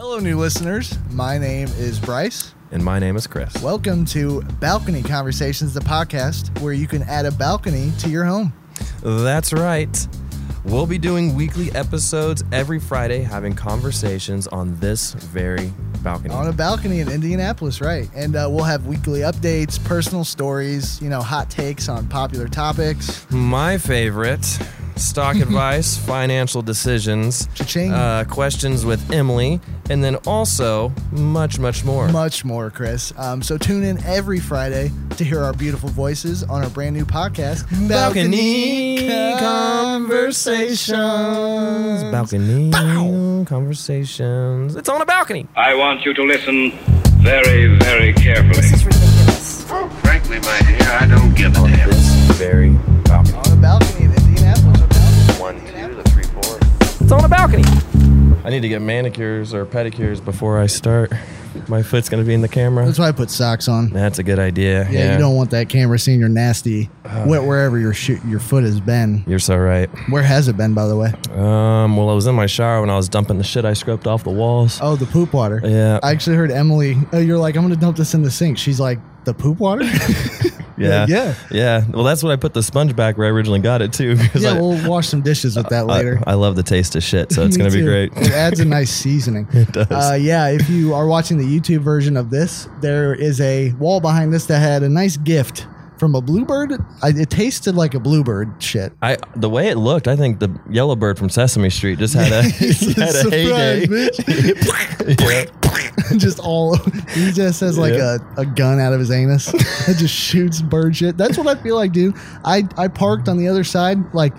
Hello, new listeners. My name is Bryce. And my name is Chris. Welcome to Balcony Conversations, the podcast where you can add a balcony to your home. That's right. We'll be doing weekly episodes every Friday, having conversations on this very balcony. On a balcony in Indianapolis, right? And uh, we'll have weekly updates, personal stories, you know, hot takes on popular topics. My favorite stock advice, financial decisions, uh, questions with Emily, and then also much, much more. Much more, Chris. Um, so tune in every Friday to hear our beautiful voices on our brand new podcast, Balcony Conversations. Balcony Conversations. It's on a balcony. I want you to listen very, very carefully. This is ridiculous. Frankly, my dear, I don't give a damn. this very balcony. On a balcony It's on a balcony. I need to get manicures or pedicures before I start. My foot's gonna be in the camera. That's why I put socks on. That's a good idea. Yeah, you don't want that camera seeing your nasty, wet wherever your sh- your foot has been. You're so right. Where has it been, by the way? Um, well, I was in my shower when I was dumping the shit I scraped off the walls. Oh, the poop water. Yeah. I actually heard Emily. Oh, you're like, I'm gonna dump this in the sink. She's like, the poop water. yeah, yeah. yeah. Well, that's what I put the sponge back where I originally got it too. yeah, I, we'll wash some dishes with that later. I, love the taste of shit, so it's gonna be great. It adds a nice seasoning. it does. Uh, yeah, if you are watching the YouTube version of this, there is a wall behind this that had a nice gift from a bluebird. I, it tasted like a bluebird shit. I the way it looked, I think the yellow bird from Sesame Street just had a had a heyday. just all he just has like Yeah. a, a gun out of his anus that just shoots bird shit. That's what I feel like, dude. I, I parked on the other side. Like,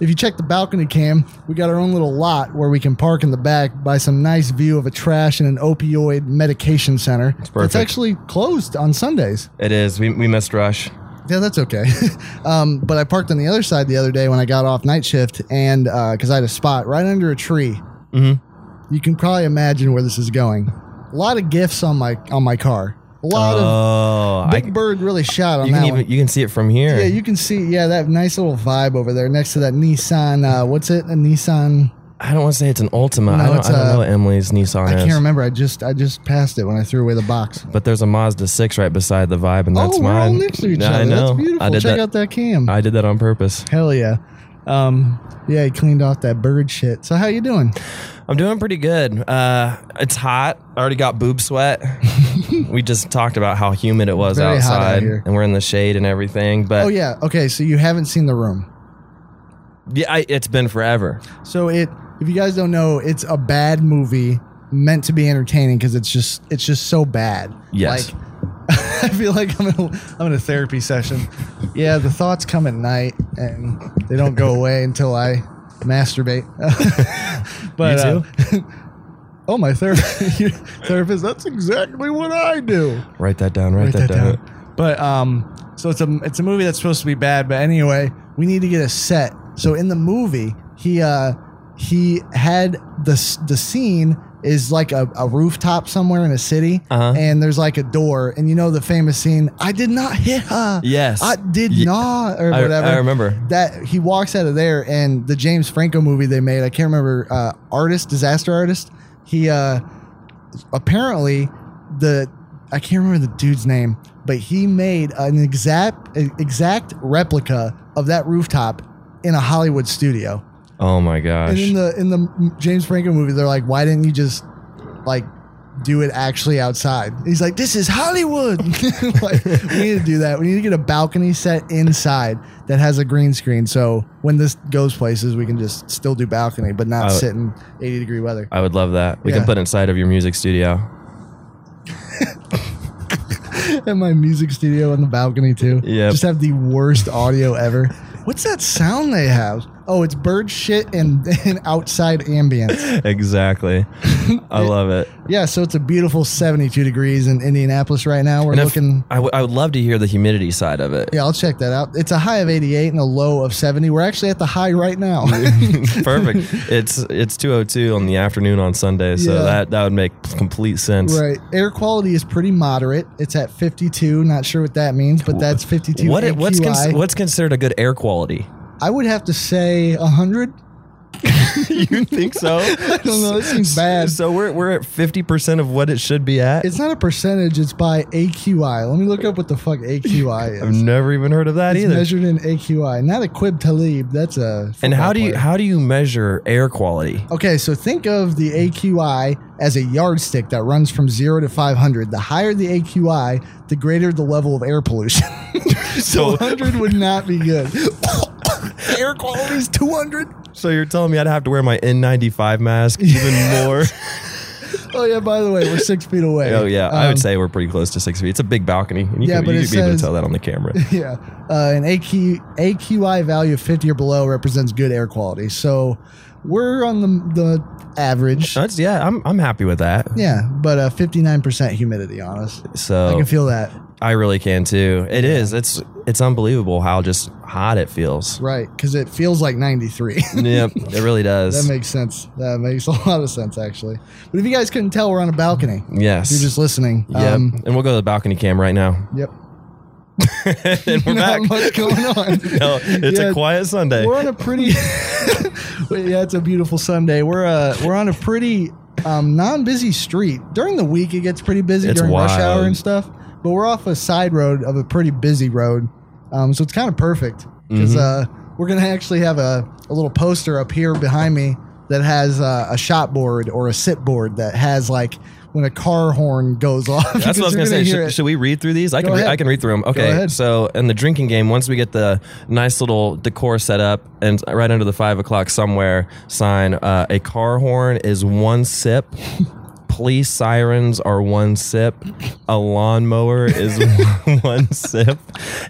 if you check the balcony cam, we got our own little lot where we can park in the back by some nice view of a trash and an opioid medication center. It's perfect. It's actually closed on Sundays. It is. We, we missed Rush. Yeah, that's okay. um, but I parked on the other side the other day when I got off night shift, and because I had a spot right under a tree. Mm-hmm. You can probably imagine where this is going. A lot of gifts on my on my car. A lot Oh, of I, Big Bird really shot on you that can even one. you can see it from here. Yeah, you can see. Yeah, that nice little vibe over there next to that Nissan. Uh, what's it? A Nissan. I don't want to say it's an Altima. No, I don't, I don't a- know what Emily's Nissan I is. can't remember. I just I just passed it when I threw away the box. But there's a Mazda 6 right beside the Vibe, and that's oh, we're mine. all next to each other. I know. That's beautiful. I did Check that. out that cam. I did that on purpose. Hell yeah. Um, yeah, he cleaned off that bird shit. So how you doing? I'm doing pretty good. Uh, it's hot. I already got boob sweat. we just talked about how humid it was Very hot out outside, and we're in the shade and everything. But Oh yeah. Okay, so you haven't seen the room. yeah, I, it's been forever. So it, if you guys don't know, it's a bad movie meant to be entertaining because it's just it's just so bad. Yes. Like, I feel like I'm in, a, I'm in a therapy session. Yeah, the thoughts come at night and they don't go away until I masturbate. but You uh, oh, my therapist, therapist, that's exactly what I do. Write that down. Write, Write that, down. But um, so it's a it's a movie that's supposed to be bad. But anyway, we need to get a set. So in the movie, he uh he had the the scene is like a, a rooftop somewhere in a city, Uh-huh. and there's like a door, and you know the famous scene. I did not hit her. Yes. I did Ye- not, or I- whatever. I remember. that he walks out of there, and the James Franco movie they made. I can't remember. Uh, artist, disaster artist. He uh apparently the I can't remember the dude's name, but he made an exact exact replica of that rooftop in a Hollywood studio. Oh my And gosh. in the in the James Franco movie, they're like, "Why didn't you just like do it actually outside?" He's like, "This is Hollywood. like, we need to do that. We need to get a balcony set inside that has a green screen, so when this goes places, we can just still do balcony, but not I would- sit in eighty degree weather." I would love that. We Yeah. can put inside of your music studio. and my music studio on the balcony too. Yeah. Just have the worst audio ever. What's that sound they have? Oh, it's bird shit and, and outside ambience. exactly. I love it. Yeah, so it's a beautiful 72 degrees in Indianapolis right now. We're And if- looking. I, w- I would love to hear the humidity side of it. Yeah, I'll check that out. It's a high of 88 and a low of 70. We're actually at the high right now. Perfect. It's it's 202 on the afternoon on Sunday, so Yeah. that that would make complete sense. right. Air quality is pretty moderate. It's at 52. Not sure what that means, but that's 52. What what's AQI. cons- what's considered a good air quality? I would have to say 100. you think so? I don't know. It seems bad. So we're we're at fifty percent of what it should be at. It's not a percentage. It's by AQI. Let me look up what the fuck AQI is. I've never even heard of that It's either. measured in AQI, not Aqib Talib. That's a. and how do you player. how do you measure air quality? Okay, so think of the AQI as a yardstick that runs from zero to 500. The higher the AQI, the greater the level of air pollution. so So- 100 would not be good. air quality is 200. So you're telling me I'd have to wear my N95 mask even more? Oh yeah, by the way, we're six feet away. oh yeah, I Um, would say we're pretty close to six feet. It's a big balcony, and you Yeah, can, but you it could be able to says- tell that on the camera. Yeah, uh, an AQ, AQI value of 50 or below represents good air quality. So we're on the the average. That's yeah, I'm I'm happy with that. Yeah, but uh, 59% humidity on us. I So can feel that. I really can too. It is. It's it's unbelievable how just hot it feels. Right, because it feels like 93. yep, it really does. That makes sense. That makes a lot of sense, actually. But if you guys couldn't tell, we're on a balcony. yes. If you're just listening. Yep. Um, and we'll go to the balcony cam right now. yep. and we're Not back. much going on. no, it's Yeah, a quiet Sunday. We're on a pretty. yeah, it's a beautiful Sunday. We're uh we're on a pretty um, non-busy street. During the week, it gets pretty busy It's during rush hour and stuff. But we're off a side road of a pretty busy road, um, so it's kind of perfect because Mm-hmm. uh, we're gonna actually have a, a little poster up here behind me that has uh, a shot board or a sit board that has like when a car horn goes off. That's what I was gonna say. Should, should we read through these? I Go can. Ahead. I can read through them. Okay. So in the drinking game, once we get the nice little decor set up, and right under the five o'clock somewhere sign, uh, a car horn is one sip. Police sirens are one sip. A lawnmower is one sip.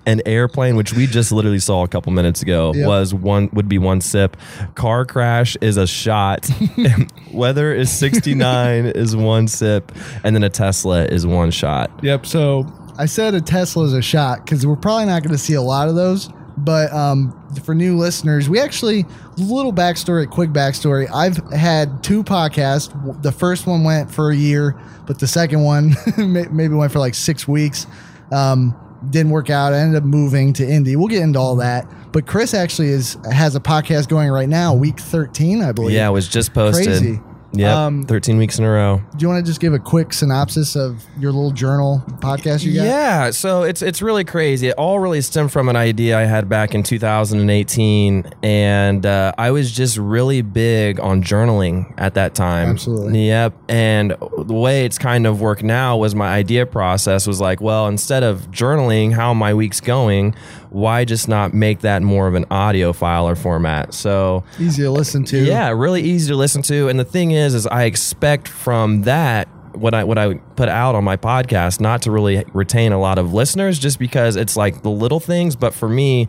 An airplane, which we just literally saw a couple minutes ago, Yep. was one would be one sip. Car crash is a shot. Weather is sixty nine is one sip, and then a Tesla is one shot. Yep. So I said a Tesla is a shot because we're probably not going to see a lot of those. But um, for new listeners, we actually little backstory, quick backstory. I've had two podcasts. The first one went for a year, but the second one maybe went for like six weeks. Um, didn't work out. I ended up moving to Indy. We'll get into all that. But Chris actually is has a podcast going right now, week thirteen, I believe. Yeah, it was just posted. Crazy. Yeah, Um, thirteen weeks in a row. Do you want to just give a quick synopsis of your little journal podcast you got? Yeah, so it's it's really crazy. It all really stemmed from an idea I had back in 2018, and uh, I was just really big on journaling at that time. Absolutely. Yep. And the way it's kind of worked now was my idea process was like, well, instead of journaling how my week's going, why just not make that more of an audio file or format? So Easy to listen to. yeah, really easy to listen to. And the thing is, is I expect from that what I what I put out on my podcast not to really retain a lot of listeners, just because it's like the little things. But for me,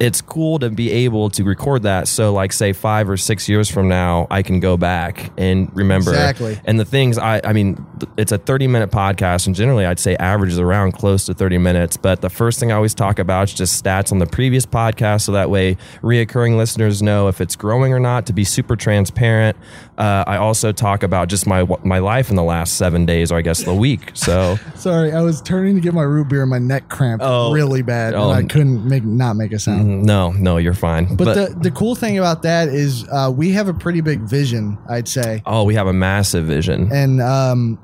it's cool to be able to record that. So, like, say five or six years from now, I can go back and remember Exactly. and the things I, I mean, it's a 30 minute podcast, and generally I'd say averages around close to 30 minutes. But the first thing I always talk about is just stats on the previous podcast, so that way reoccurring listeners know if it's growing or not. To be super transparent, uh, I also talk about just my my life in the last seven days, or I guess the week. So Sorry, I was turning to get my root beer and my neck cramped Oh. really bad, Oh. and I couldn't make not make a sound. No, no, you're fine. But, the the cool thing about that is uh, we have a pretty big vision, I'd say, oh, we have a massive vision. and um,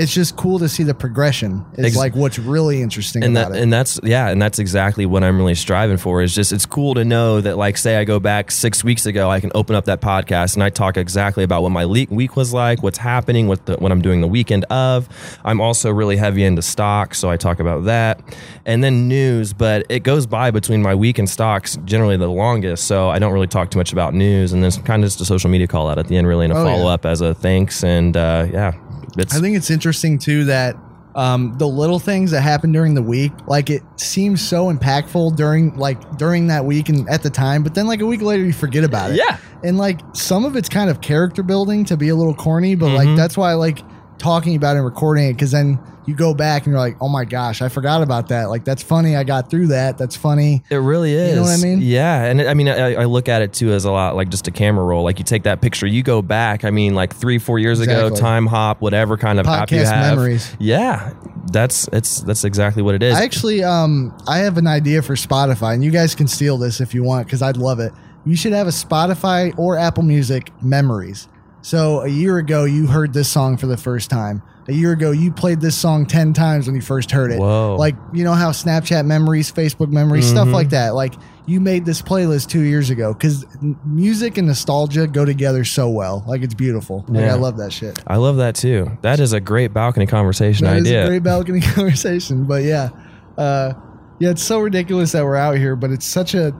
it's just cool to see the progression. It's Ex- like what's really interesting and about that it. and that's yeah and that's exactly what i'm really striving for is just it's cool to know that like say i go back six weeks ago i can open up that podcast and i talk exactly about what my le- week was like what's happening what the, what i'm doing the weekend of i'm also really heavy into stocks so i talk about that and then news but it goes by between my week and stocks generally the longest so i don't really talk too much about news and then kind of just a social media call out at the end really and a Oh, yeah. follow-up as a thanks and uh, yeah it's I think it's interesting too that um, the little things that happen during the week, like it seems so impactful during like during that week and at the time, but then like a week later you forget about it. Yeah. and like some of it's kind of character building to be a little corny, but like Mhm. that's why like talking about and recording it because then you go back and you're like, oh my gosh, I forgot about that. Like that's funny. I got through that. That's funny. It really is. You know what I mean? Yeah, and it, I mean, I, I look at it too as a lot like just a camera roll. Like you take that picture, you go back. I mean, like three, four years ago, Timehop, whatever kind of app you Podcast have. memories. Yeah, that's it's that's exactly what it is. I actually, um, I have an idea for Spotify, and you guys can steal this if you want because I'd love it. you should have a Spotify or Apple Music memories. So a year ago, you heard this song for the first time. A year ago, you played this song 10 times when you first heard it. Whoa. Like, you know how Snapchat memories, Facebook memories, stuff Mm-hmm. like that. Like, you made this playlist two years ago because music and nostalgia go together so well. Like, it's beautiful. Like, Yeah. I love that shit. I love that too. That is a great balcony conversation That is idea. a great balcony conversation. But yeah, uh, yeah, it's so ridiculous that we're out here, but it's such a,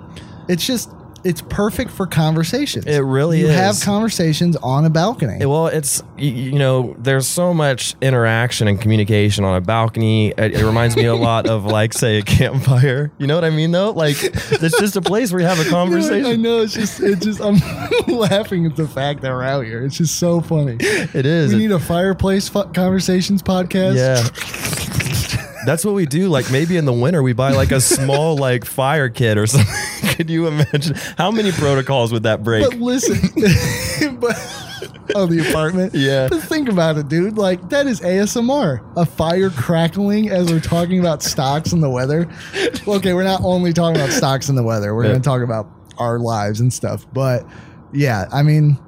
it's just, it's perfect for conversations. It really is. you is. have conversations on a balcony. Well, it's you, you know, there's so much interaction and communication on a balcony. It, it reminds me a lot of like, say, a campfire. You know what I mean, though? Like, it's just a place where you have a know, I know it's just, it's just, I'm laughing at the fact that we're out here. It's just so funny. It is. We need a fireplace fu- conversations podcast. yeah. That's what we do. Like maybe in the winter we buy like a small like fire kit or something. Could you imagine how many protocols would that break? But listen, but oh, the apartment. Yeah. But think about it, dude. Like that is ASMR. A fire crackling as we're talking about stocks and the weather. Okay, we're not only talking about stocks and the weather. We're Yeah. going to talk about our lives and stuff. But yeah, I mean,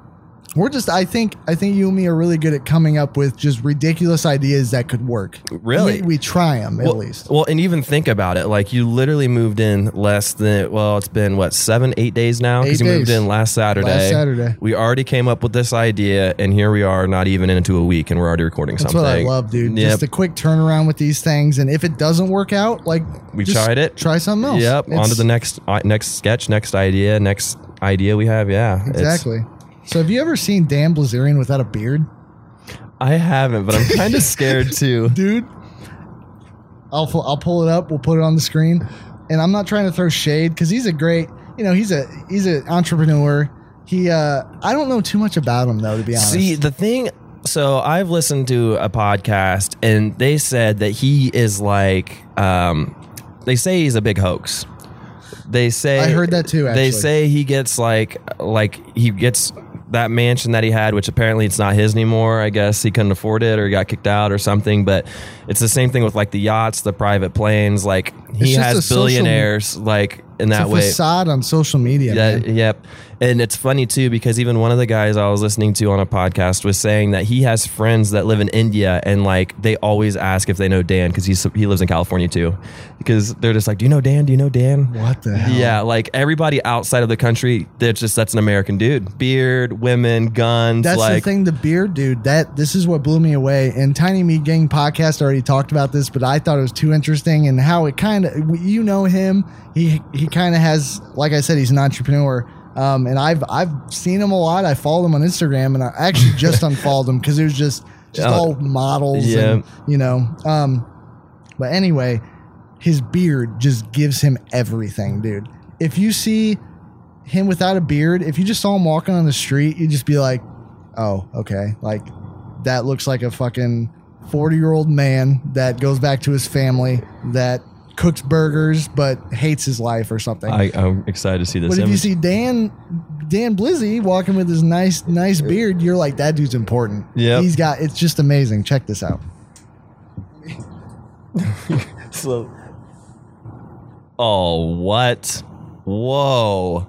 we're just. I think. I think you and me are really good at coming up with just ridiculous ideas that could work. Really? we, we try them at least. Well, and even think about it. Like you literally moved in less than well, it's been what seven, eight days now Eight you moved in last Saturday. Last Saturday. We already came up with this idea, and here we are, not even into a week, and we're already recording something. That's something. what I love, dude. Yep. Just a quick turnaround with these things, and if it doesn't work out, like We just tried it. Try something else. Yep. It's- On to the next uh, next sketch, next idea, next idea we have. Yeah. Exactly. So have you ever seen Dan Bilzerian without a beard? I haven't, but I'm kind of scared too. Dude, I'll I'll pull it up. We'll put it on the screen. And I'm not trying to throw shade cuz he's a great, you know, he's a he's an entrepreneur. He uh I don't know too much about him though to be honest. See, the thing, so I've listened to a podcast and they said that he is like, um, they say he's a big hoax. They say I heard that too, They say he gets like, like he gets that mansion that he had, which apparently it's not his anymore. I guess he couldn't afford it or he got kicked out or something. But it's the same thing with like the yachts, the private planes. Like he It's just a has social- billionaires like in it's that a way. facade on social media. Yeah, man. yep. And it's funny too because even one of the guys I was listening to on a podcast was saying that he has friends that live in India and like they always ask if they know Dan because he's he lives in California too, because they're just like, "Do you know Dan? Do you know Dan?" What the hell? Yeah, like everybody outside of the country, they're just that's an American dude. Beard, women, guns. That's like, the thing, the beard, dude. That this is what blew me away. And Tiny Meat Gang podcast already talked about this, but I thought it was too interesting and how it kind of you know him. He he kind of has, like I said, he's an entrepreneur. Um, and I've I've seen him a lot. I followed him on Instagram, and I actually just unfollowed him because it was just just Oh, all models, yeah. and you know. Um, but anyway, his beard just gives him everything, dude. If you see him without a beard, if you just saw him walking on the street, you'd just be like, oh, okay. Like, that looks like a fucking 40 year old man that goes back to his family that cooks burgers but hates his life or something. I, I'm excited to see this. but if you see Dan, Dan Blizzy walking with his nice, nice beard, you're like, that dude's important. Yeah, He's got, it's just amazing. Check this out. So, oh, what? Whoa.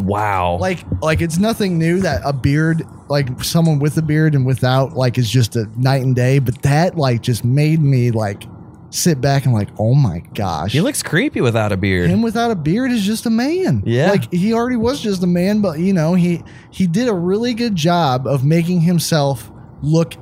Wow. like like it's nothing new that a beard like someone with a beard and without like is just a night and day but that like just made me like sit back and like oh my gosh he looks creepy without a beard. him without a beard is just a man Yeah. like he already was just a man but you know he he did a really good job of making himself look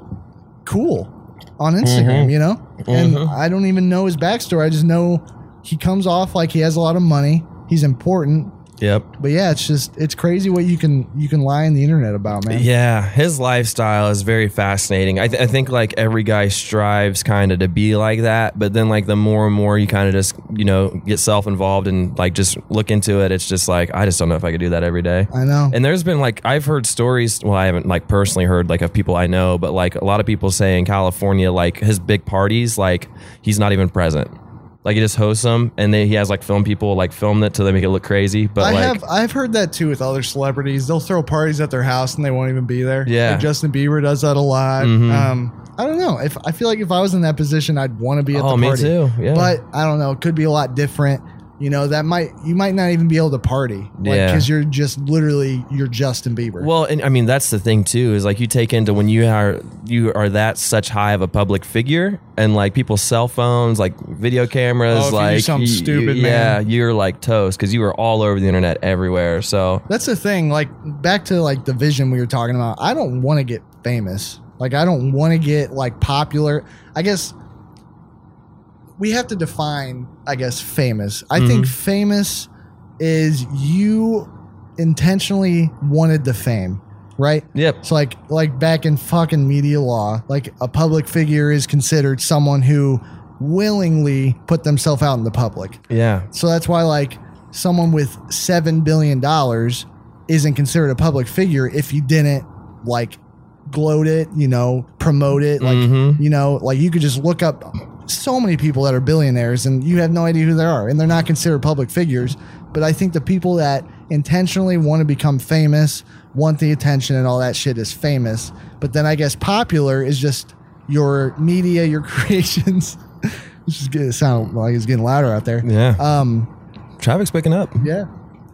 cool on instagram Mhm. you know and Mhm. i don't even know his backstory i just know he comes off like he has a lot of money he's important Yep. but yeah, it's just it's crazy what you can you can lie on the internet about, man. Yeah, his lifestyle is very fascinating. I, th- I think like every guy strives kind of to be like that, but then like the more and more you kind of just you know get self involved and like just look into it, it's just like I just don't know if I could do that every day. I know. And there's been like I've heard stories. Well, I haven't like personally heard like of people I know, but like a lot of people say in California, like his big parties, like he's not even present. Like he just hosts them, and then he has like film people like film it to they make it look crazy. But I like, have I've heard that too with other celebrities. They'll throw parties at their house and they won't even be there. Yeah. Like Justin Bieber does that a lot. Mhm. Um, I don't know. If I feel like if I was in that position, I'd want to be at Oh, the me party. too, yeah. But I don't know. It could be a lot different. You know that might you might not even be able to party, like Yeah. because you're just literally you're Justin Bieber. Well, and I mean that's the thing too is like you take into when you are you are that such high of a public figure and like people's cell phones, like video cameras, Oh, if you do like something you- stupid, yeah, man. you're like toast because you are all over the internet everywhere. So That's the thing. Like back to like the vision we were talking about. I don't want to get famous. Like I don't want to get like popular. I guess we have to define. I guess famous. I Mm-hmm. think famous is you intentionally wanted the fame, right? yep, So like like back in fucking media law, like a public figure is considered someone who willingly put themselves out in the public. yeah, So that's why like someone with seven billion dollars isn't considered a public figure if you didn't like gloat it, you know, promote it. Like Mhm. you know, like you could just look up so many people that are billionaires and you have no idea who they are and they're not considered public figures. But I think the people that intentionally want to become famous, want the attention and all that shit is famous. But then I guess popular is just your media, your creations. This is getting sound like it's getting louder out there. yeah. Um, Traffic's picking up. yeah.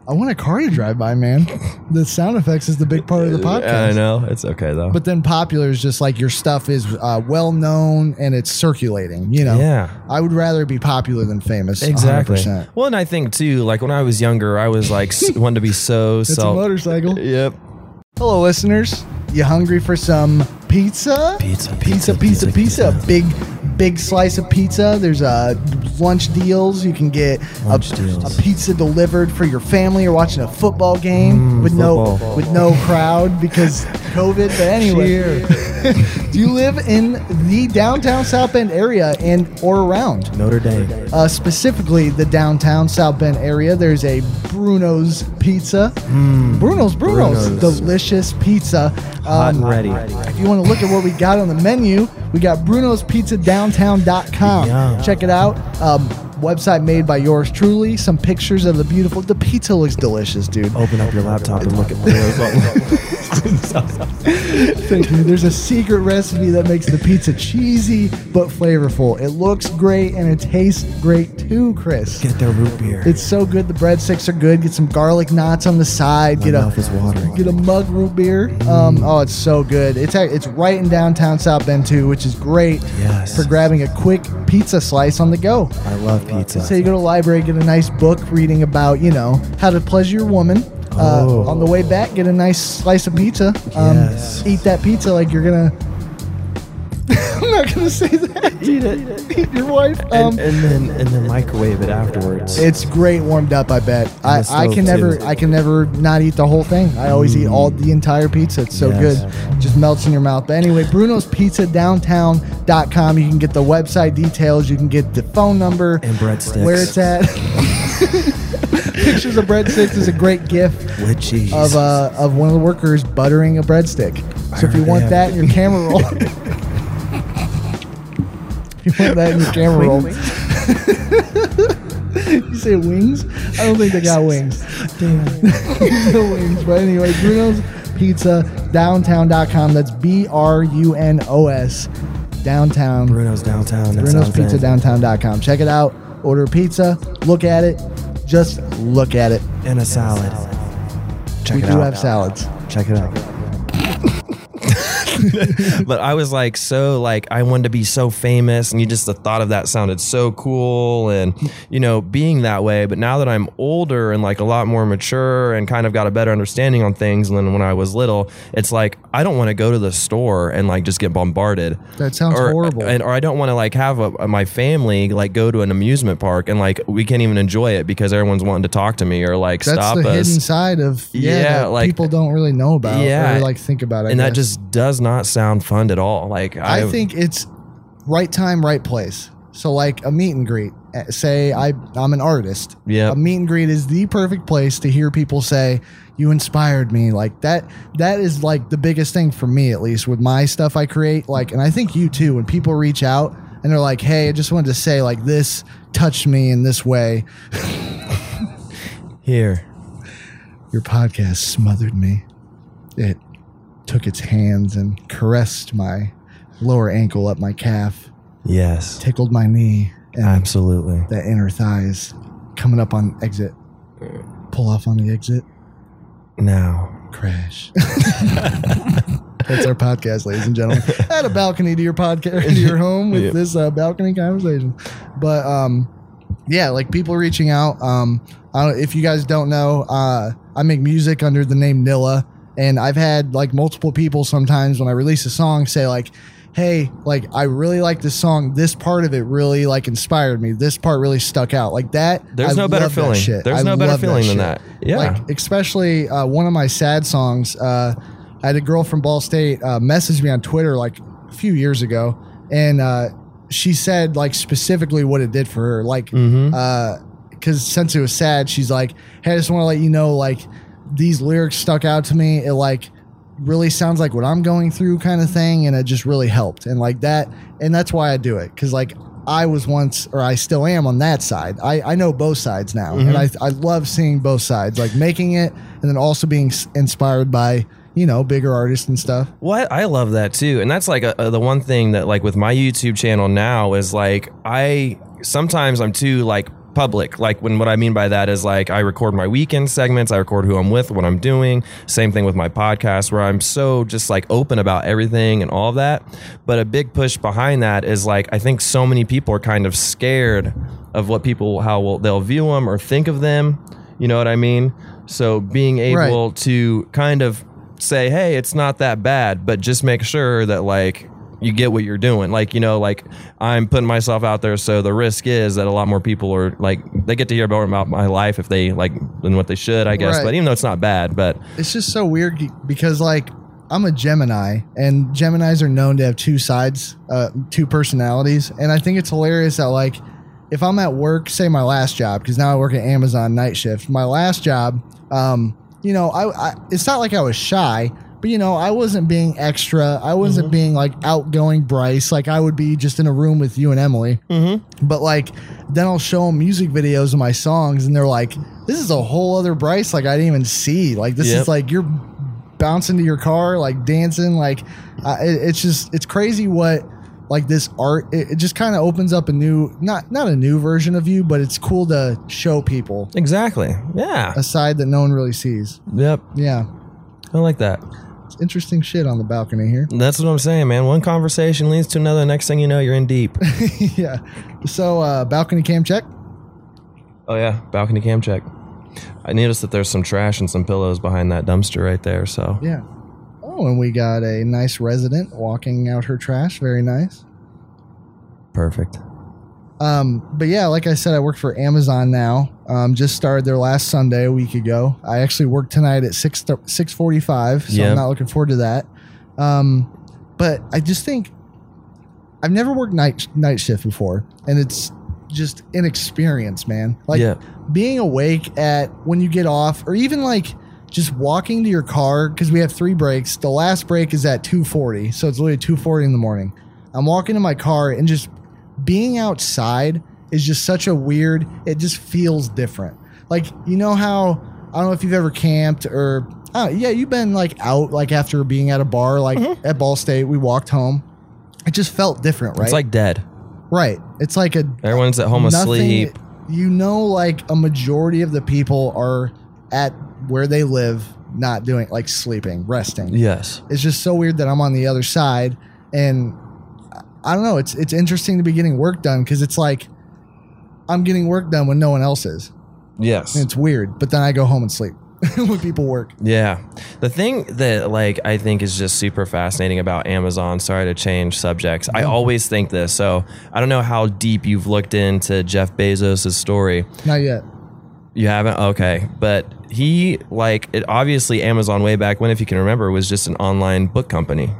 I want a car to drive by, man. The sound effects is the big part of the podcast. I know it's okay though. But then popular is just like your stuff is uh, well known and it's circulating. You know. yeah. I would rather be popular than famous. Exactly. 100%. Well, and I think too, like when I was younger, I was like wanted to be so It's a motorcycle. Yep. Hello, listeners. You hungry for some pizza? Pizza, pizza, pizza, pizza. A big, big slice of pizza. There's uh, lunch deals. You can get a, Lunch deals. a pizza delivered for your family or watching a football game with no Mm, football. with no crowd because COVID. But anyway, do you live in the downtown South Bend area and or around? Notre Dame. uh, specifically the downtown South Bend area. There's a Bruno's Pizza. Bruno's, Bruno's, Bruno's. delicious pizza. Hot and Um, ready. If you want to look at what we got on the menu, we got Bruno's Pizza Downtown.com. Check it out. Um, website made by yours truly. Some pictures of the beautiful. The pizza looks delicious, dude. Open up your laptop and look at videos. Thank you. There's a secret recipe that makes the pizza cheesy but flavorful. It looks great and it tastes great too, Chris. Get their root beer. It's so good. The breadsticks are good. Get some garlic knots on the side. My get mouth a is watering. get a mug root beer. Um, oh, it's so good. It's it's right in downtown South Bend too, which is great Yes. for grabbing a quick pizza slice on the go. I love pizza. Say you go to the library, get a nice book reading about you know how to pleasure your woman. Uh, Oh. On the way back, get a nice slice of pizza. Um, Yes. Eat that pizza like you're gonna. I'm not gonna say that. Eat it. Eat your wife. and, Um, and then and then microwave it afterwards. It's great warmed up. I bet. I, the I can never too. I can never not eat the whole thing. I always eat all the entire pizza. It's so Yes. good. Just melts in your mouth. But anyway, Bruno's Pizza Downtown.com. You can get the website details. You can get the phone number And breadsticks. where it's at. Pictures of breadsticks is a great gift with cheese. of uh, of one of the workers buttering a breadstick. So if you want that in your camera roll, if you want that in your camera roll. you say wings? I don't think they got wings. Damn. no wings. But anyway, Bruno's Pizza Downtown.com. That's B R U N O S. Downtown. Bruno's downtown. Bruno's Pizza. Downtown.com. Check it out. Order pizza. Look at it. Just look at it. and a salad. Check we it do out. have salads. Check it out. but I was like so like I wanted to be so famous and you just the thought of that sounded so cool and you know being that way but now that I'm older and like a lot more mature and kind of got a better understanding on things than when I was little it's like I don't want to go to the store and like just get bombarded That sounds or, horrible. and, or I don't want to like have a, my family like go to an amusement park and like we can't even enjoy it because everyone's wanting to talk to me or like That's stop the us hidden side of yeah, Yeah, like- people don't really know about Yeah. or like think about. I and that just does not sound fun at all like I think it's right time, right place. So like a meet and greet. Uh, Say I I'm an artist. Yep. A meet and greet is the perfect place to hear people say you inspired me. Like that that is like the biggest thing for me at least with my stuff I create. Like and I think you too when people reach out and they're like, "Hey, I just wanted to say like this touched me in this way." here Your podcast smothered me. It took its hands and caressed my lower ankle up my calf, yes tickled my knee, and absolutely the inner thighs coming up on exit. Pull off on the exit. Now. Crash. That's our podcast, ladies and gentlemen. Add a balcony to your podcast, to your home with Yeah. this uh, balcony conversation. But um, yeah, like people reaching out. Um, I don't, if you guys don't know, uh, I make music under the name Nilla, and I've had like multiple people sometimes when I release a song say like, "Hey, like I really like this song. This part of it really like inspired me. This part really stuck out. Like that. There's I no better feeling. There's I no better feeling than shit. that. Yeah. Like especially uh, one of my sad songs. Uh, I had a girl from Ball State uh, message me on Twitter like a few years ago, and uh, she said like specifically what it did for her. Like, because since it was sad, she's like, "Hey, I just want to let you know, like, these lyrics stuck out to me. It like really sounds like what I'm going through, kind of thing, and it just really helped. And like that, and that's why I do it, because like." I was once, or I still am on that side. I, I know both sides now, and mm-hmm. I, I love seeing both sides, like making it, and then also being s- inspired by you know bigger artists and stuff. Well, I I love that too, and that's like a, a- the one thing that like with my YouTube channel now is like I sometimes I'm too like public. Like when what I mean by that is like I record my weekend segments, I record who I'm with, what I'm doing. Same thing with my podcast where I'm so just like open about everything and all of that. But a big push behind that is like I think so many people are kind of scared of what people how will they'll view them or think of them. You know what I mean? So being able to kind of say, hey, it's not that bad, but just make sure that like you get what you're doing. Like, you know, like I'm putting myself out there. So the risk is that a lot more people are like, they get to hear more about my life if they like than what they should, I guess. Right. But even though it's not bad, but it's just so weird because like I'm a Gemini and Geminis are known to have two sides, uh, two personalities, and I think it's hilarious that like if I'm at work, say my last job, because now I work at Amazon night shift. My last job, um, you know, I, I it's not like I was shy, but you know, I wasn't being extra. I wasn't being like outgoing Bryce. Like I would be just in a room with you and Emily. But like, then I'll show them music videos of my songs, and they're like, "This is a whole other Bryce. Like I didn't even see. Like this Yep. is like you're bouncing to your car, like dancing. Like uh, it, it's just it's crazy what like this art. It, it just kind of opens up a new not not a new version of you, but it's cool to show people exactly. Yeah. a side that no one really sees. Yep. Yeah, I like that. Interesting shit on the balcony here. That's what I'm saying, man. One conversation leads to another. Next thing you know, you're in deep. yeah. So uh, balcony cam check. oh, yeah. Balcony cam check. I noticed that there's some trash and some pillows behind that dumpster right there. So Yeah. Oh, and we got a nice resident walking out her trash. Very nice. perfect. Um, but yeah, like I said, I work for Amazon now. Um, just started there last Sunday, a week ago. I actually work tonight at six six forty five, so Yeah. I'm not looking forward to that. Um, but I just think I've never worked night night shift before, and it's just an experience, man. Like Yeah. being awake at when you get off, or even like just walking to your car because we have three breaks. The last break is at two forty, so it's literally two forty in the morning. I'm walking to my car and just being outside is just such a weird. It just feels different. Like you know how I don't know if you've ever camped or oh yeah, you've been like out like after being at a bar like mm-hmm. at Ball State. We walked home. It just felt different, right? It's like dead. right. It's like a Everyone's at home nothing- asleep. You know, like a majority of the people are at where they live, not doing like sleeping, resting. Yes. It's just so weird that I'm on the other side, and I don't know. It's it's interesting to be getting work done because it's like I'm getting work done when no one else is. Yes. And it's weird, but then I go home and sleep when people work. Yeah. The thing that like I think is just super fascinating about Amazon, sorry to change subjects. I always think this. So, I don't know how deep you've looked into Jeff Bezos' story. Not yet. You haven't? Okay. But he like it obviously Amazon way back when if you can remember was just an online book company.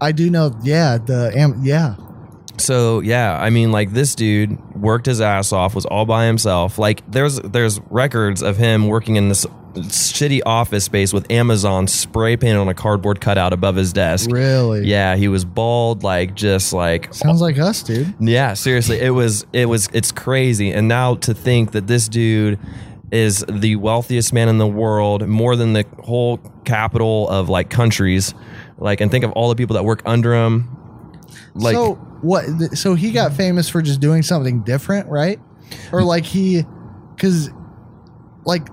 I do know. Yeah, the am. Yeah, So yeah, I mean, like this dude worked his ass off, was all by himself. Like there's there's records of him working in this shitty office space with Amazon spray painted on a cardboard cutout above his desk. really. Yeah, he was bald, like just like Sounds like us, dude. yeah, seriously, it was it was it's crazy. And now to think that this dude is the wealthiest man in the world, more than the whole capital of like countries. Like, and think of all the people that work under him. Like, so what? So he got famous for just doing something different, right? Or like he, because like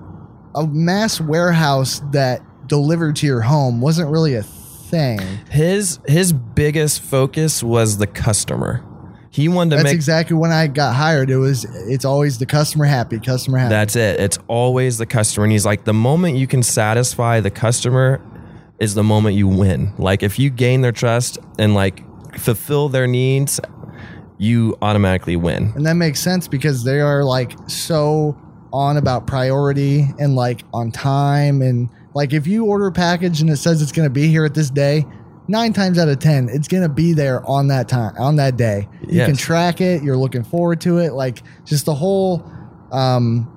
a mass warehouse that delivered to your home wasn't really a thing. His his biggest focus was the customer. He wanted to That's make exactly when I got hired. It was it's always the customer happy, customer happy. That's it. It's always the customer. And he's like, the moment you can satisfy the customer is the moment you win. Like, if you gain their trust and like fulfill their needs, you automatically win. and that makes sense because they are like so on about priority and like on time and like if you order a package and it says it's going to be here at this day nine times out of ten it's going to be there on that time on that day you Yes. can track it you're looking forward to it like just the whole um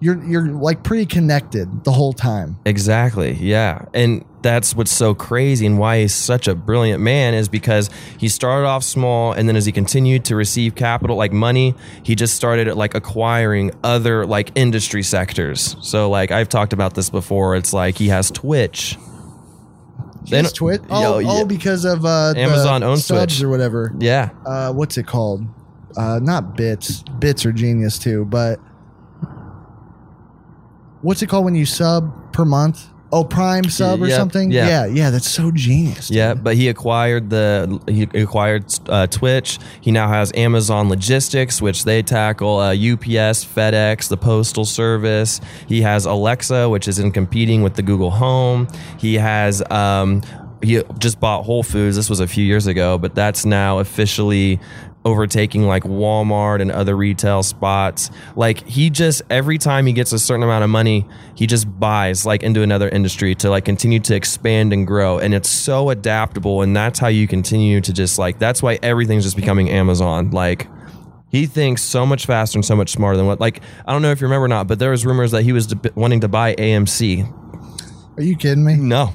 you're you're like pretty connected the whole time Exactly. Yeah. And that's what's so crazy and why he's such a brilliant man is because he started off small and then as he continued to receive capital like money, he just started like acquiring other like industry sectors. So like I've talked about this before. It's like he has Twitch. Just Twitch oh, Yo, oh yeah. because of uh Amazon owns Twitch. or whatever Yeah. uh, what's it called? Uh, not bits. Bits are genius too, but what's it called when you sub per month? Oh, Prime sub or Yep, something. yeah. yeah, yeah. That's so genius. dude. Yeah, but he acquired the he acquired uh, Twitch. He now has Amazon Logistics, which they tackle uh, UPS, FedEx, the Postal Service. He has Alexa, which is in competing with the Google Home. He has um, he just bought Whole Foods. This was a few years ago, but that's now officially overtaking like Walmart and other retail spots. Like he just every time he gets a certain amount of money, he just buys like into another industry to like continue to expand and grow. And it's so adaptable and that's how you continue to just like that's why everything's just becoming Amazon. Like he thinks so much faster and so much smarter than what like I don't know if you remember or not, but there was rumors that he was de- wanting to buy AMC. Are you kidding me? No.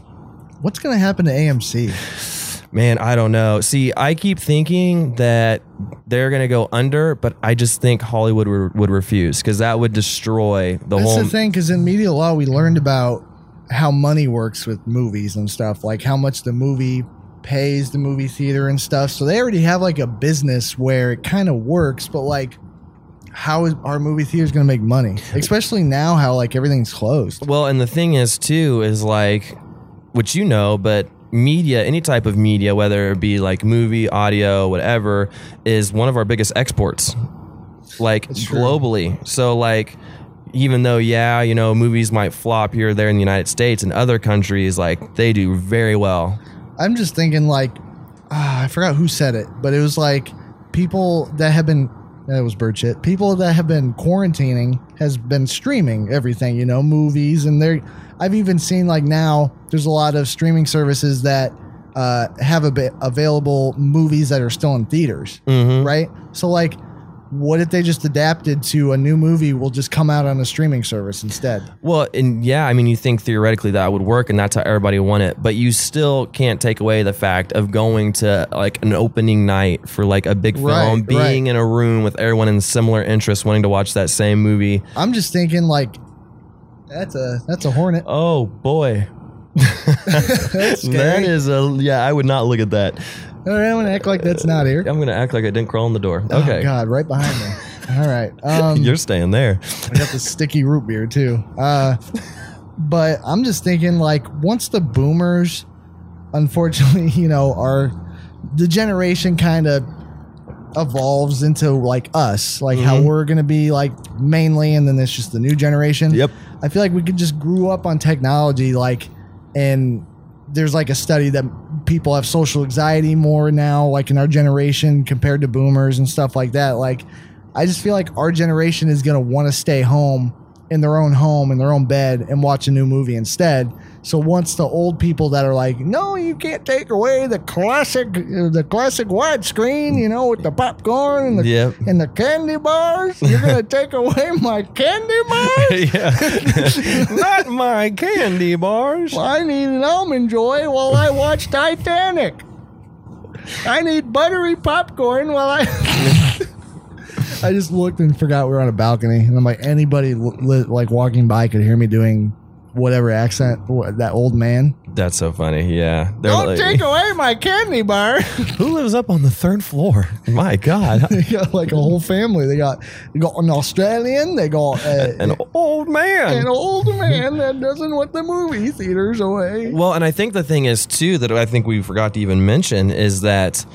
What's gonna happen to AMC? Man, I don't know. See, I keep thinking that they're going to go under, but I just think Hollywood would, would refuse because that would destroy the That's whole. the thing, because in media law we learned about how money works with movies and stuff, like how much the movie pays the movie theater and stuff. So they already have like a business where it kind of works, but like. How is our movie theaters going to make money? Especially now, how like everything's closed. Well, and the thing is, too, is like, which you know, but media, any type of media, whether it be like movie, audio, whatever, is one of our biggest exports, like globally. So, like, even though, yeah, you know, movies might flop here or there in the United States and other countries, like, they do very well. I'm just thinking like ah, I forgot who said it, but it was like people that have been that was bird shit. People that have been quarantining has been streaming everything, you know, movies and they're I've even seen like now there's a lot of streaming services that uh, have a bit available movies that are still in theaters, Mhm. right? So like what if they just adapted to a new movie will just come out on a streaming service instead? Well, and yeah, I mean, you think theoretically that would work, and that's how everybody want it, but you still can't take away the fact of going to like an opening night for like a big film, Right, being right. in a room with everyone in similar interests, wanting to watch that same movie. I'm just thinking like that's a that's a hornet. Oh boy, that is a yeah. I would not look at that. All right, I'm gonna act like that's not here. I'm gonna act like I didn't crawl in the door. Oh Okay, God, right behind me. All right. Um, you're staying there. I got the sticky root beer too. Uh, but I'm just thinking, like, once the boomers, unfortunately, you know, are the generation kind of evolves into like us, like how Mhm. we're gonna be like mainly, and then it's just the new generation. Yep. I feel like we could just grew up on technology, like, and there's like a study that people have social anxiety more now, like in our generation compared to boomers and stuff like that. Like, I just feel like our generation is gonna want to stay home in their own home in their own bed and watch a new movie instead. So once the old people that are like, no, you can't take away the classic, the classic widescreen, you know, with the popcorn and the Yep. and the candy bars, you're gonna take away my candy bars. not my candy bars. Well, I need an almond joy while I watch Titanic. I need buttery popcorn while I. I just looked and forgot we were on a balcony, and I'm like, anybody li- like walking by could hear me doing whatever accent wh- that old man. That's so funny. Yeah. They're Don't like- take away my candy bar. Who lives up on the third floor? My God. they got like a whole family. They got they got an Australian. They got uh, An old man. an old man that doesn't want the movie theaters away. Well, and I think the thing is too that I think we forgot to even mention is that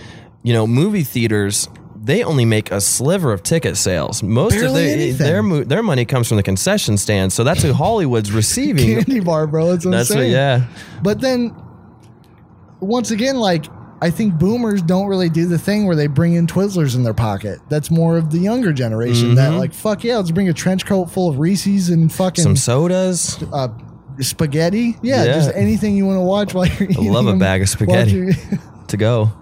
you know movie theaters they only make a sliver of ticket sales. Most of their anything. their mo- their money comes from the concession stand, so that's who Hollywood's receiving. Candy bar, bro. That's insane. what, yeah. But then, once again, like I think boomers don't really do the thing where they bring in Twizzlers in their pocket. That's more of the younger generation that Mm-hmm. like fuck yeah, let's bring a trench coat full of Reese's and fucking Some sodas. uh, spaghetti. Yeah, Yeah. just anything you want to watch while you're eating. I love a bag of spaghetti. to go.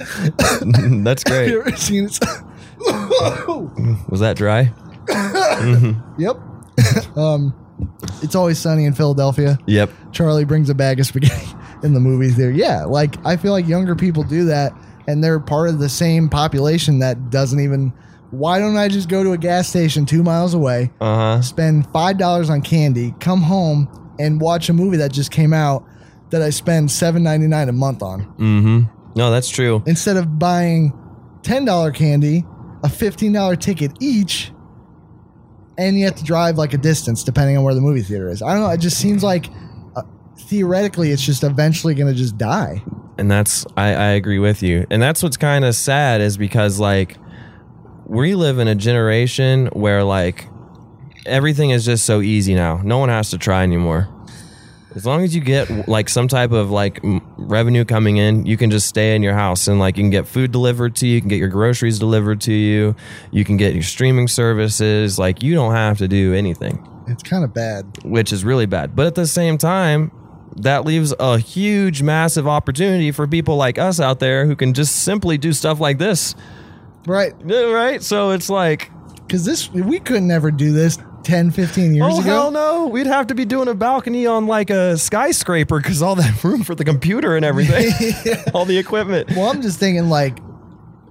That's Have you great. ever seen it? Was that dry? yep. um, it's always sunny in Philadelphia. Yep. Charlie brings a bag of spaghetti in the movie theater. Yeah, like I feel like younger people do that, and they're part of the same population that doesn't even. Why don't I just go to a gas station two miles away, Uh huh. spend five dollars on candy, come home and watch a movie that just came out that I spend seven ninety nine a month on, Mm-hmm. No, that's true. instead of buying ten dollar candy, a fifteen dollar ticket each, and you have to drive like a distance depending on where the movie theater is. I don't know. It just seems like uh, theoretically it's just eventually going to just die. and that's I, I agree with you and that's what's kind of sad is because like we live in a generation where like everything is just so easy now no one has to try anymore as long as you get like some type of like m- revenue coming in you can just stay in your house and like you can get food delivered to you you can get your groceries delivered to you you can get your streaming services like you don't have to do anything It's kind of bad. which is really bad. But at the same time, that leaves a huge, massive opportunity for people like us out there who can just simply do stuff like this. Right. Yeah, Right? So it's like, Because this, we could never do this 10, 15 years oh, ago. hell no. We'd have to be doing a balcony on like a skyscraper because all that room for the computer and everything, all the equipment. Well, I'm just thinking like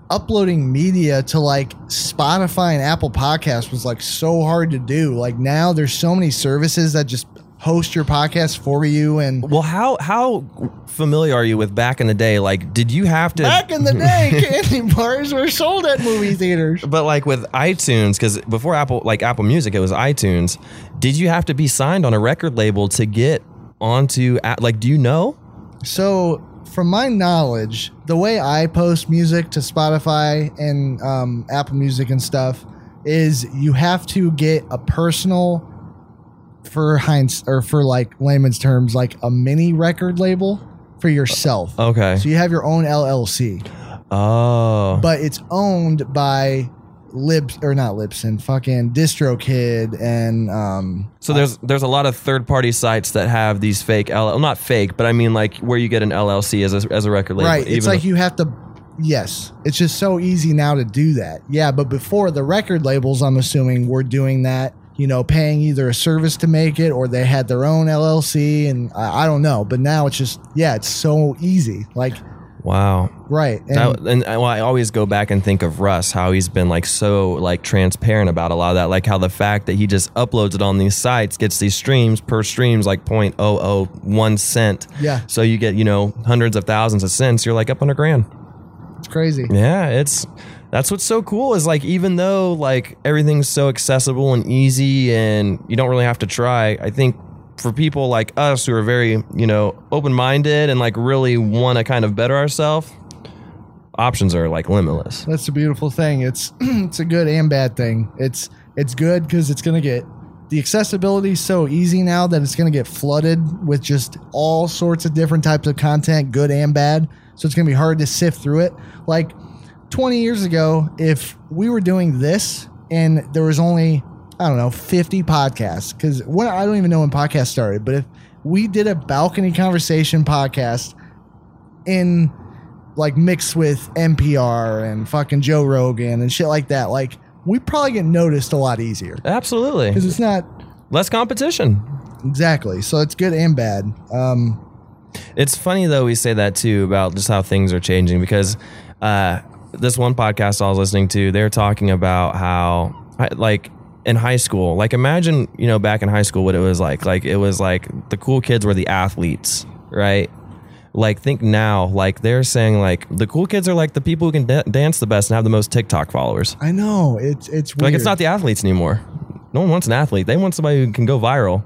uploading media to like Spotify and Apple Podcasts was like so hard to do. Like now there's so many services that just host your podcast for you and Well, how how familiar are you with back in the day? Like, did you have to back in the day candy bars were sold at movie theaters. But like with iTunes, because before Apple, like Apple Music, it was iTunes. Did you have to be signed on a record label to get onto? a- Like, do you know? So, from my knowledge, the way I post music to Spotify and um, Apple Music and stuff is you have to get a personal, for Heinz or for like layman's terms, like a mini record label for yourself. Okay. So you have your own LLC, Oh. but it's owned by Libs or not Libsyn, fucking DistroKid and um, so there's there's a lot of third party sites that have these fake L, not fake, but I mean like where you get an LLC as a, as a record label. Right. It's like though- you have to. Yes, it's just so easy now to do that. Yeah, but before the record labels, I'm assuming were doing that. You know, paying either a service to make it or they had their own LLC, and I, I don't know. But now it's just yeah, it's so easy. Like wow. right, and That, and I- uh, well, I always go back and think of Russ, how he's been like so like transparent about a lot of that, like how the fact that he just uploads it on these sites gets these streams per streams like 0.001 cent. Yeah. So you get you know hundreds of thousands of cents. You're like up on a grand. it's crazy. Yeah, it's that's what's so cool is like even though like everything's so accessible and easy and you don't really have to try, I think for people like us who are very, you know, open-minded and like really want to kind of better ourselves, options are like limitless. That's the beautiful thing. It's it's a good and bad thing. It's it's good because it's gonna get the accessibility is so easy now that it's gonna get flooded with just all sorts of different types of content, good and bad. So it's gonna be hard to sift through it. Like 20 years ago, if we were doing this and there was only I don't know 50 podcasts because I don't even know when podcasts started, but if we did a balcony conversation podcast in like mixed with NPR and fucking Joe Rogan and shit like that, like we probably get noticed a lot easier Absolutely. because it's not Less competition. exactly. So it's good and bad. Um, It's funny though we say that too about just how things are changing because uh, this one podcast I was listening to, they're talking about how like in high school, like imagine you know back in high school what it was like. Like it was like the cool kids were the athletes. right? Like think now, like they're saying like the cool kids are like the people who can da- dance the best and have the most TikTok followers. I know it's it's weird. Like it's not the athletes anymore. No one wants an athlete. They want somebody who can go viral.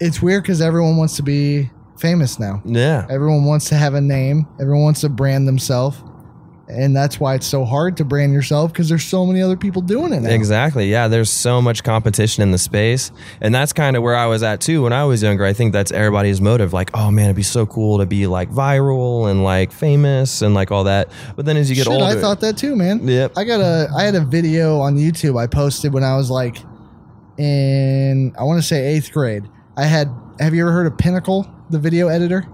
it's weird because everyone wants to be famous now. Yeah. Everyone wants to have a name. Everyone wants to brand themselves, and that's why it's so hard to brand yourself because there's so many other people doing it now. Exactly. Yeah, there's so much competition in the space. And that's kind of where I was at too when I was younger. I think that's everybody's motive like, "Oh man, it'd be so cool to be like viral and like famous and like all that." But then as you get Shit, older, I thought that too, man. Yep. I got a I had a video on YouTube I posted when I was like in I want to say eighth grade. I had have you ever heard of Pinnacle, the video editor?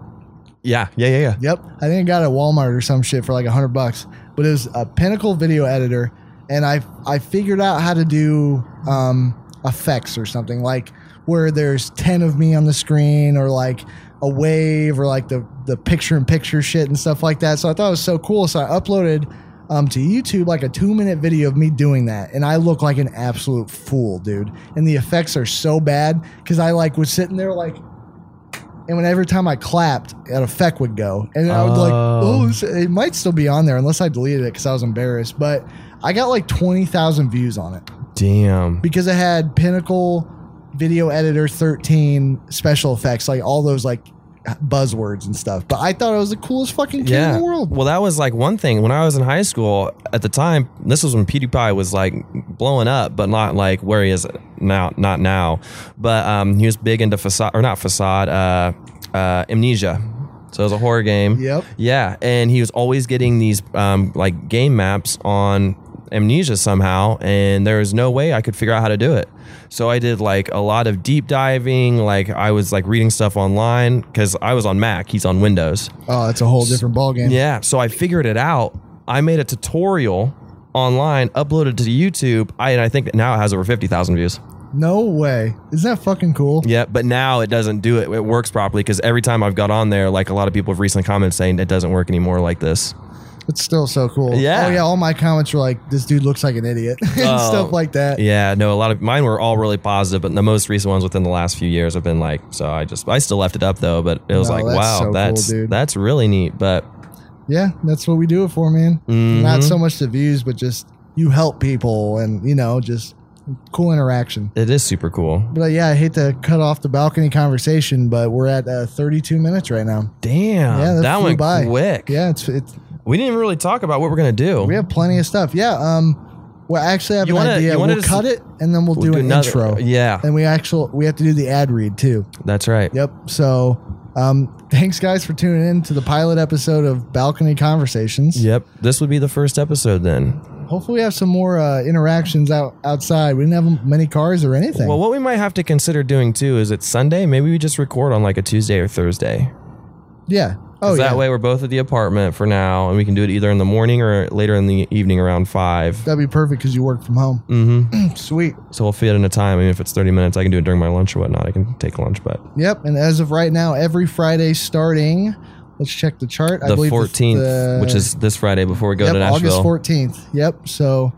Yeah, yeah, yeah, yeah. Yep. I think I got it at Walmart or some shit for like a hundred bucks. But it was a Pinnacle video editor, and I I figured out how to do um, effects or something like where there's ten of me on the screen or like a wave or like the the picture in picture shit and stuff like that. So I thought it was so cool. So I uploaded um, to YouTube like a two minute video of me doing that, and I look like an absolute fool, dude. And the effects are so bad because I like was sitting there like and when every time I clapped, an effect would go, and I would like, Oh. oh, this- it might still be on there unless I deleted it because I was embarrassed. But I got like twenty thousand views on it Damn. because it had Pinnacle Video Editor thirteen special effects, like all those like buzzwords and stuff. But I thought it was the coolest fucking kid in the world. Well, that was like one thing when I was in high school at the time. This was when PewDiePie was like blowing up, but not like where he is now. Not now, but um, he was big into facade or not facade, uh, uh, amnesia. So it was a horror game. Yep. Yeah, and he was always getting these um, like game maps on amnesia somehow, and there was no way I could figure out how to do it. So I did like a lot of deep diving. Like I was like reading stuff online because I was on Mac. He's on Windows. Oh, it's a whole different ballgame. Yeah, so I figured it out. I made a tutorial online, uploaded to YouTube. I and I think now it has over fifty thousand views. No way. Isn't that fucking cool? Yeah, but now it doesn't do it. It works properly because every time I've got on there, like a lot of people have recently commented saying it doesn't work anymore like this. It's still so cool. Yeah. Oh yeah. All my comments were like, "This dude looks like an idiot" and Oh, stuff like that. Yeah, no, a lot of mine were all really positive, but the most recent ones within the last few years have been like. So I just I still left it up though, but it was No, like that's wow, so that's dude. that's really neat. But Yeah, that's what we do it for, man. Mhm. Not so much the views, but just you help people and you know just cool interaction. it is super cool. But uh, yeah, I hate to cut off the balcony conversation, but we're at uh, 32 minutes right now. Damn, Yeah, that, that went by. quick. Yeah, it's it's we didn't even really talk about what we're gonna do. we have plenty of stuff. Yeah, um, well, I actually have You an wanna- idea. We'll just- cut it and then we'll, We'll do, an another- intro. Yeah, and we actually we have to do the ad read too. that's right. Yep. So, um, thanks guys for tuning in to the pilot episode of Balcony Conversations. Yep, this would be the first episode then. Hopefully, we have some more uh, interactions out outside. We didn't have many cars or anything. Well, what we might have to consider doing too is it's Sunday. Maybe we just record on like a Tuesday or Thursday. yeah. Oh, that way we're both at the apartment for now, and we can do it either in the morning or later in the evening around five. That'd be perfect because you work from home. Mm-hmm. Sweet. So we'll fit in a time. I mean, if it's thirty minutes, I can do it during my lunch or whatnot. I can take lunch, but Yep. And as of right now, every Friday starting, let's check the chart. I the fourteenth, the- which is this Friday before we go yep, to Nashville. August 14th. Yep. So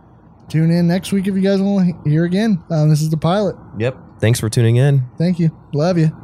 tune in next week if you guys want to hear again. Um, this is the pilot. Yep. Thanks for tuning in. Thank you. Love you.